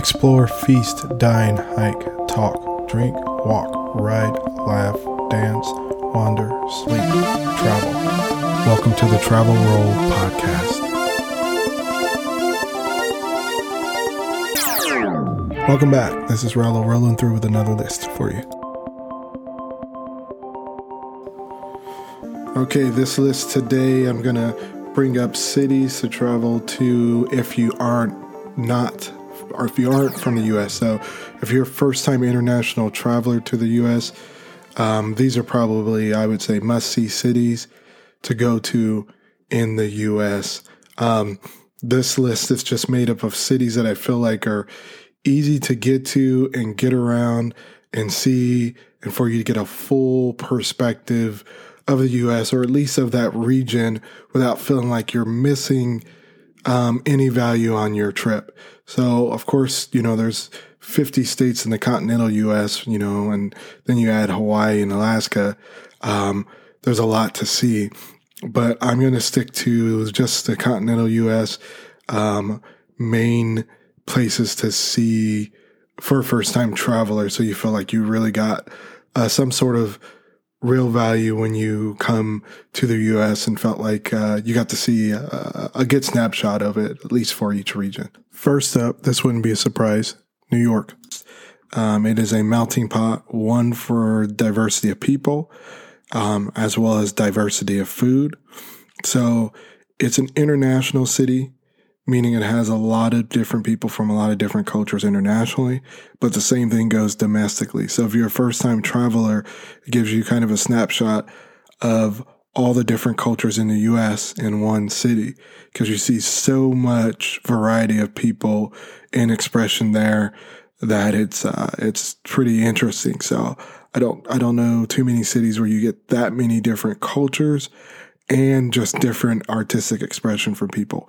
Explore, feast, dine, hike, talk, drink, walk, ride, laugh, dance, wander, sleep, travel. Welcome to the Travel Roll Podcast. Welcome back. This is Rollo rolling through with another list for you. Okay, this list today, I'm going to bring up cities to travel to if you aren't not or if you aren't from the U.S. So, if you're a first-time international traveler to the U.S., um, these are probably, I would say, must-see cities to go to in the U.S. Um, this list is just made up of cities that I feel like are easy to get to and get around and see, and for you to get a full perspective of the U.S. or at least of that region without feeling like you're missing um, any value on your trip. So, of course, you know, there's 50 states in the continental U.S., you know, and then you add Hawaii and Alaska. Um, there's a lot to see, but I'm going to stick to just the continental U.S. Um, main places to see for first time traveler. So you feel like you really got uh, some sort of real value when you come to the U.S. and felt like uh, you got to see a, a, good snapshot of it, at least for each region. First up, this wouldn't be a surprise New York. Um, it is a melting pot, one for diversity of people, um, as well as diversity of food. So it's an international city meaning it has a lot of different people from a lot of different cultures internationally, but the same thing goes domestically. So if you're a first time traveler, it gives you kind of a snapshot of all the different cultures in the US in one city because you see so much variety of people and expression there that it's uh, it's pretty interesting. So I don't I don't know too many cities where you get that many different cultures and just different artistic expression from people.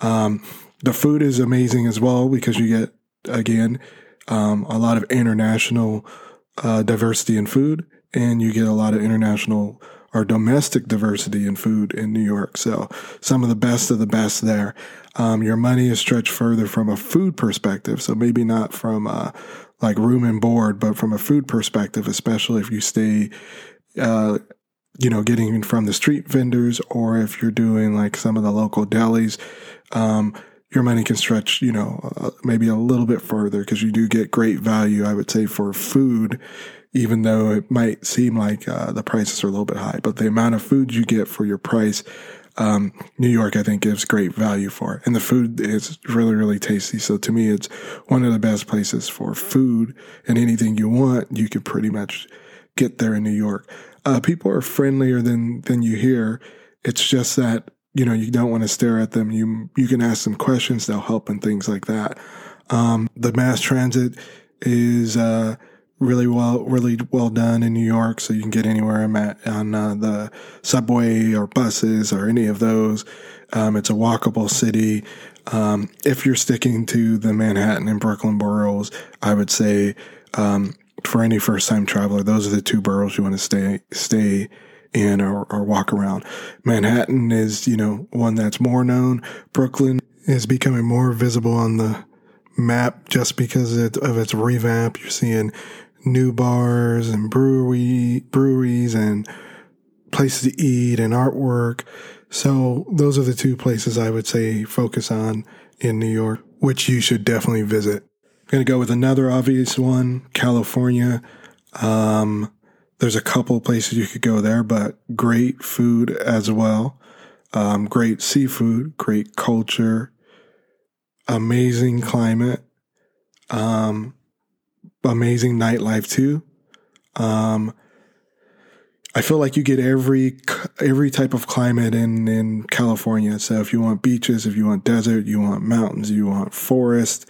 Um, the food is amazing as well because you get again um, a lot of international uh, diversity in food, and you get a lot of international or domestic diversity in food in New York. So some of the best of the best there. Um, your money is stretched further from a food perspective. So maybe not from uh, like room and board, but from a food perspective, especially if you stay uh, you know, getting from the street vendors, or if you're doing like some of the local delis, um, your money can stretch, you know, uh, maybe a little bit further because you do get great value, I would say, for food, even though it might seem like uh, the prices are a little bit high. But the amount of food you get for your price, um, New York, I think, gives great value for it. And the food is really, really tasty. So to me, it's one of the best places for food and anything you want, you can pretty much get there in New York. Uh, people are friendlier than than you hear. It's just that you know you don't want to stare at them. You you can ask them questions; they'll help and things like that. Um, the mass transit is uh, really well really well done in New York, so you can get anywhere I'm at on uh, the subway or buses or any of those. Um, it's a walkable city. Um, if you're sticking to the Manhattan and Brooklyn boroughs, I would say um, for any first time traveler, those are the two boroughs you want to stay stay in or, or walk around. Manhattan is, you know, one that's more known. Brooklyn is becoming more visible on the map just because of its revamp. You're seeing new bars and brewery breweries and places to eat and artwork. So those are the two places I would say focus on in New York, which you should definitely visit going to go with another obvious one, California. Um, there's a couple places you could go there, but great food as well. Um, great seafood, great culture, amazing climate, um, amazing nightlife too. Um, I feel like you get every every type of climate in in California. So if you want beaches, if you want desert, you want mountains, you want forest,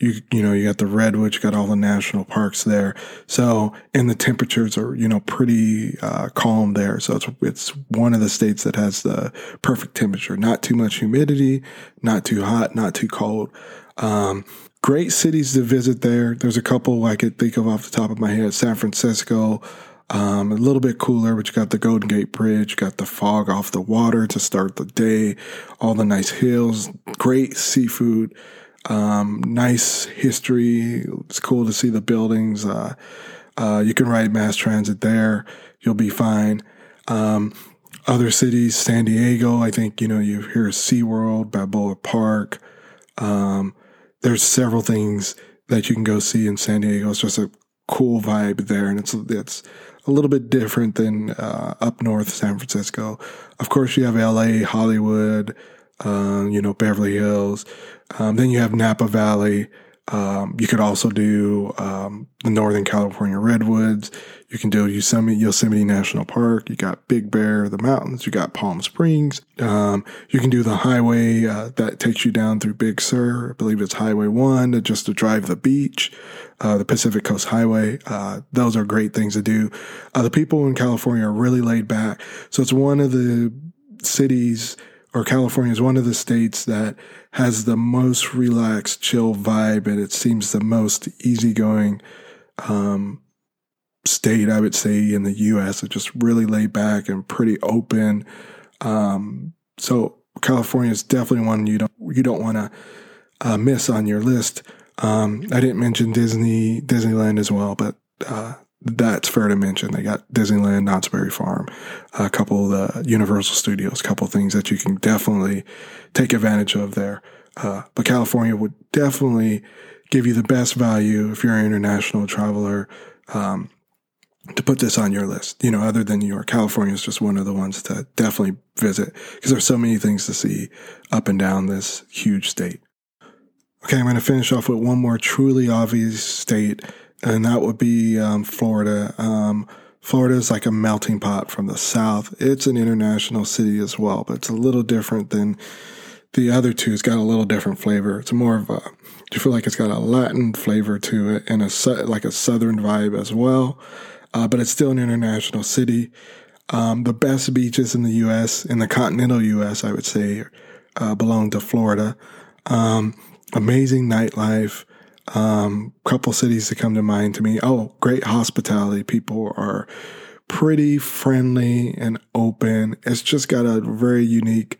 you you know you got the redwood you got all the national parks there. So and the temperatures are you know pretty uh, calm there. So it's it's one of the states that has the perfect temperature. Not too much humidity not too hot not too cold. Um, great cities to visit there. There's a couple i could think of off the top of my head. San francisco um, a little bit cooler, but you got the Golden Gate Bridge, got the fog off the water to start the day, all the nice hills, great seafood, Um, nice history. It's cool to see the buildings. Uh, uh, you can ride mass transit there. You'll be fine. Um, other cities, San Diego, I think, you know, you hear SeaWorld, Balboa Park. Um, there's several things that you can go see in San Diego. It's just a cool vibe there. And it's, it's a little bit different than uh, up north San Francisco. Of course, you have LA, Hollywood, uh, you know, Beverly Hills. Um, then you have Napa Valley. Um, you could also do um, the Northern California redwoods. You can do Yosemite, Yosemite National Park. You got Big Bear, the mountains. You got Palm Springs. Um, you can do the highway uh, that takes you down through Big Sur. I believe it's Highway One, just to drive the beach. Uh, the Pacific Coast Highway. Uh, those are great things to do. Uh, the people in California are really laid back, so it's one of the cities or California is one of the states that has the most relaxed, chill vibe, and it seems the most easygoing um, state, I would say, in the U.S. It's just really laid back and pretty open. Um, so California is definitely one you don't you don't want to uh, miss on your list. Um, I didn't mention Disney Disneyland as well, but uh, that's fair to mention. They got Disneyland, Knott's Berry Farm, a couple of the Universal Studios, a couple things that you can definitely take advantage of there. Uh, but California would definitely give you the best value if you're an international traveler. Um, to put this on your list, you know, other than New York, California is just one of the ones to definitely visit because there's so many things to see up and down this huge state. Okay, I'm going to finish off with one more truly obvious state and that would be um, Florida. Um, Florida is like a melting pot from the south. It's an international city as well, but it's a little different than the other two. It's got a little different flavor. It's more of a. You feel like it's got a Latin flavor to it and a like a southern vibe as well, uh, but it's still an international city. Um, the best beaches in the U.S. in the continental U.S. I would say uh, belong to Florida. Um, amazing nightlife. Um, couple cities that come to mind to me. Oh, great hospitality. People are pretty friendly and open. It's just got a very unique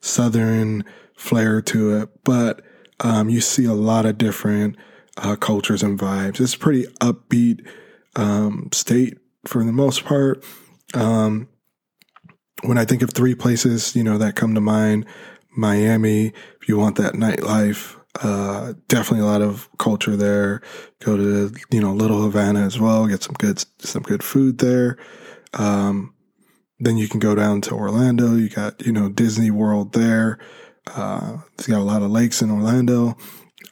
southern flair to it, but um, you see a lot of different uh, cultures and vibes. It's pretty upbeat um, state for the most part. Um, when I think of three places, you know, that come to mind, Miami, if you want that nightlife, uh, definitely a lot of culture there. Go to you know Little Havana as well. Get some good some good food there. Um, then you can go down to Orlando. You got you know Disney World there. Uh, it's got a lot of lakes in Orlando.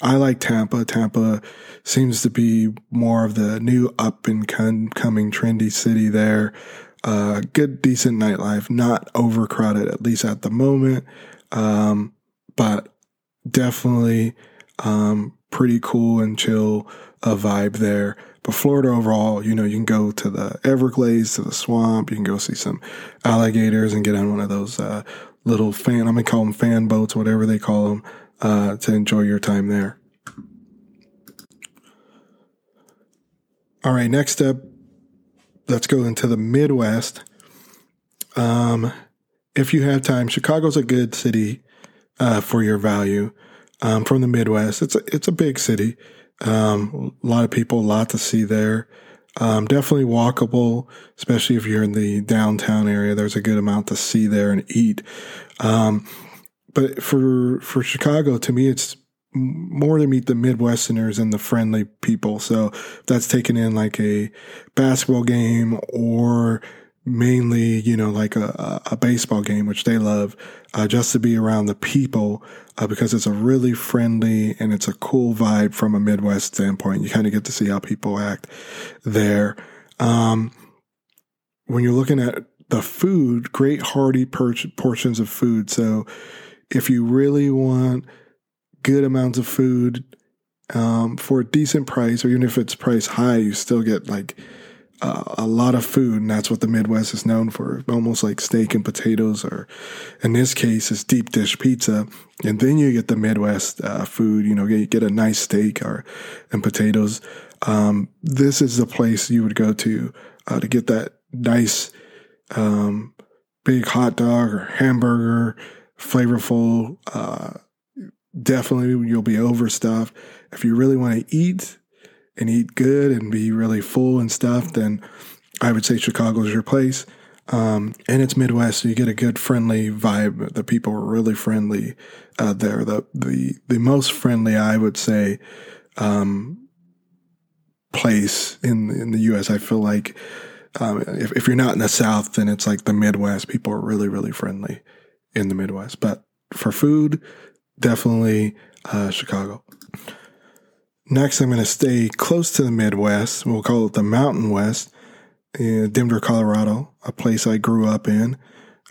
I like Tampa. Tampa seems to be more of the new up and coming trendy city there. Uh, good, decent nightlife, not overcrowded, at least at the moment. Um, but definitely um, pretty cool and chill a vibe there. But Florida overall, you know, you can go to the Everglades, to the swamp. You can go see some alligators and get on one of those uh, little fan, I'm going to call them fan boats, whatever they call them, uh, to enjoy your time there. All right, next up, let's go into the Midwest. Um, if you have time, Chicago's a good city uh, for your value. Um, from the Midwest, it's a, it's a big city. Um, a lot of people, a lot to see there. Um, definitely walkable, especially if you're in the downtown area. There's a good amount to see there and eat. Um, but for for Chicago, to me, it's more to meet the Midwesterners and the friendly people. So that's taken in like a basketball game or mainly, you know, like a, a baseball game, which they love, uh, just to be around the people uh, because it's a really friendly and it's a cool vibe from a Midwest standpoint. You kind of get to see how people act there. Um, when you're looking at the food, great hearty per- portions of food. So if you really want good amounts of food um, for a decent price, or even if it's price high, you still get like a lot of food, and that's what the Midwest is known for. Almost like steak and potatoes, or in this case, it's deep dish pizza. And then you get the Midwest uh, food. You know, get a nice steak or and potatoes. Um, this is the place you would go to uh, to get that nice um, big hot dog or hamburger, flavorful, uh, definitely you'll be overstuffed. If you really want to eat and eat good and be really full and stuff, then I would say Chicago's your place. Um, and it's Midwest, so you get a good friendly vibe. The people are really friendly uh, there. The the the most friendly, I would say, um, place in in the U.S. I feel like um, if if you're not in the South, then it's like the Midwest. People are really really friendly in the Midwest. But for food, definitely uh, Chicago. Next, I'm going to stay close to the Midwest. We'll call it the Mountain West in Denver, Colorado, a place I grew up in.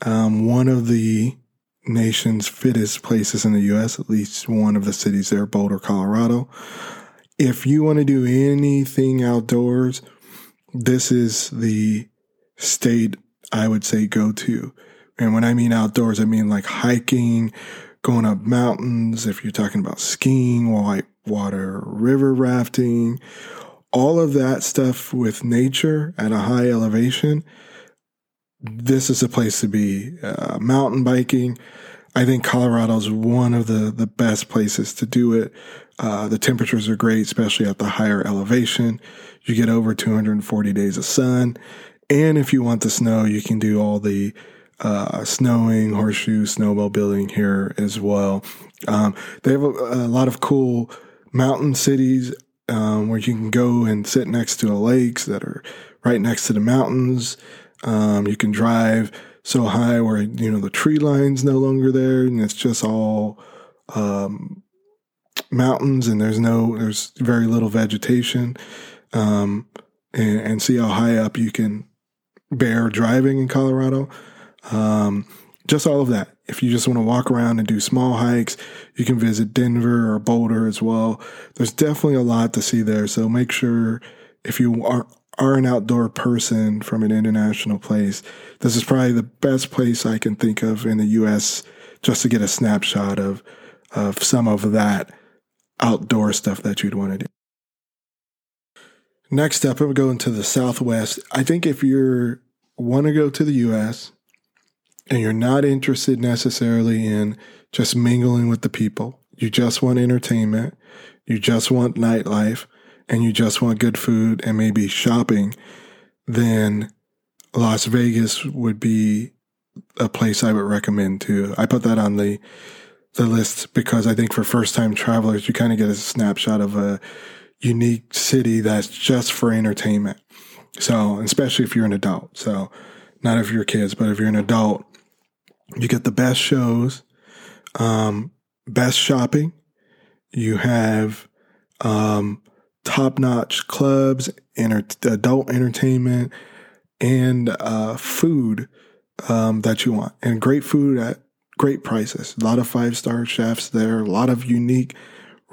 Um, one of the nation's fittest places in the U.S., at least one of the cities there, Boulder, Colorado. If you want to do anything outdoors, this is the state I would say go to. And when I mean outdoors, I mean like hiking, going up mountains. If you're talking about skiing, white water, river rafting, all of that stuff with nature at a high elevation, this is a place to be. Uh, mountain biking, I think Colorado is one of the, the best places to do it. Uh, the temperatures are great, especially at the higher elevation. You get over 240 days of sun. And if you want the snow, you can do all the uh, snowing, horseshoe, snowmobiling here as well. Um, they have a, a, lot of cool mountain cities um, where you can go and sit next to a lakes that are right next to the mountains. Um, you can drive so high where you know the tree line's no longer there, and it's just all um, mountains, and there's no there's very little vegetation. Um, and, and, see how high up you can bear driving in Colorado. Um, just all of that. If you just want to walk around and do small hikes, you can visit Denver or Boulder as well. There's definitely a lot to see there. So make sure if you are, are an outdoor person from an international place, this is probably the best place I can think of in the U.S. just to get a snapshot of, of some of that outdoor stuff that you'd want to do. Next up, I'm going to the Southwest. I think if you want to go to the U.S., and you're not interested necessarily in just mingling with the people, you just want entertainment, you just want nightlife, and you just want good food and maybe shopping, then Las Vegas would be a place I would recommend too. I put that on the the list because I think for first time travelers, you kind of get a snapshot of a unique city that's just for entertainment. So, especially if you're an adult. So, not if you're kids, but if you're an adult, you get the best shows, um, best shopping. You have um, top notch clubs, enter- adult entertainment, and uh, food um, that you want, and great food at great prices. A lot of five star chefs there, a lot of unique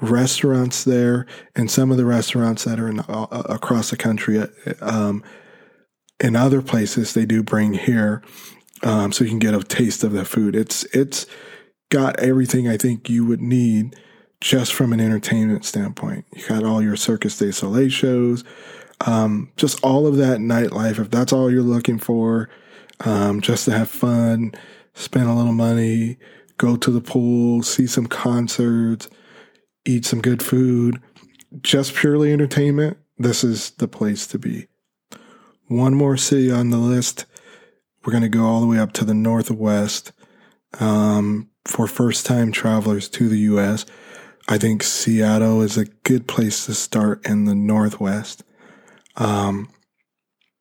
restaurants there, and some of the restaurants that are in, uh, across the country. Uh, um, in other places, they do bring here um, so you can get a taste of the food. It's it's got everything I think you would need just from an entertainment standpoint. You got all your Cirque du Soleil shows, um, just all of that nightlife. If that's all you're looking for, um, just to have fun, spend a little money, go to the pool, see some concerts, eat some good food, just purely entertainment, this is the place to be. One more city on the list we're going to go all the way up to the Northwest um, for first time travelers to the U.S. I think Seattle is a good place to start in the Northwest. Um,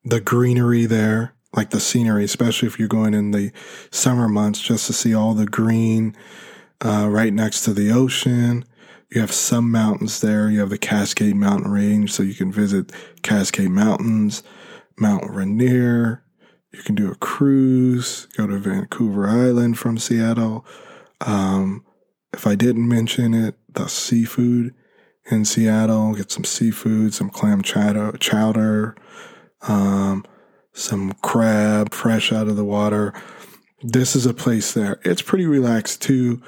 the greenery there, like the scenery, especially if you're going in the summer months, just to see all the green uh, right next to the ocean. You have some mountains there. You have the Cascade Mountain Range, so you can visit Cascade Mountains, Mount Rainier, you can do a cruise, go to Vancouver Island from Seattle. Um, if I didn't mention it, the seafood in Seattle, get some seafood, some clam chowder, chowder um, some crab fresh out of the water. This is a place there. It's pretty relaxed too.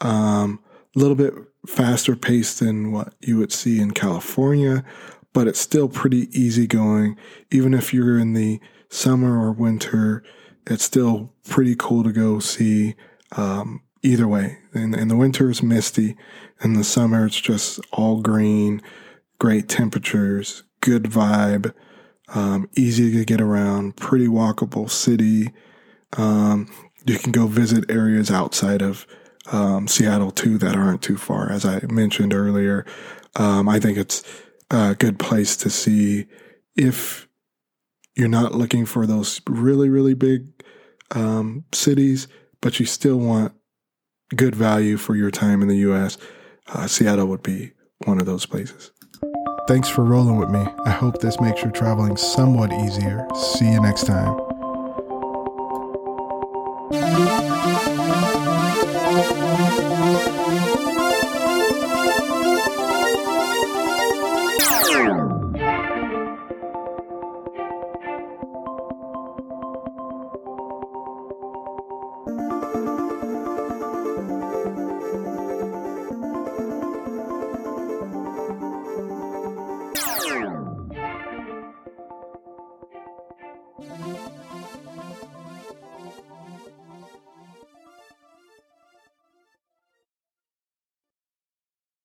A um, little bit faster paced than what you would see in California, but it's still pretty easygoing. Even if you're in the summer or winter, it's still pretty cool to go see um, either way. In, in the winter, it's misty. In the summer, it's just all green, great temperatures, good vibe, um, easy to get around, pretty walkable city. Um, you can go visit areas outside of um, Seattle too that aren't too far. As I mentioned earlier, um, I think it's a good place to see if you're not looking for those really, really big um, cities, but you still want good value for your time in the U.S. Uh, Seattle would be one of those places. Thanks for rolling with me. I hope this makes your traveling somewhat easier. See you next time.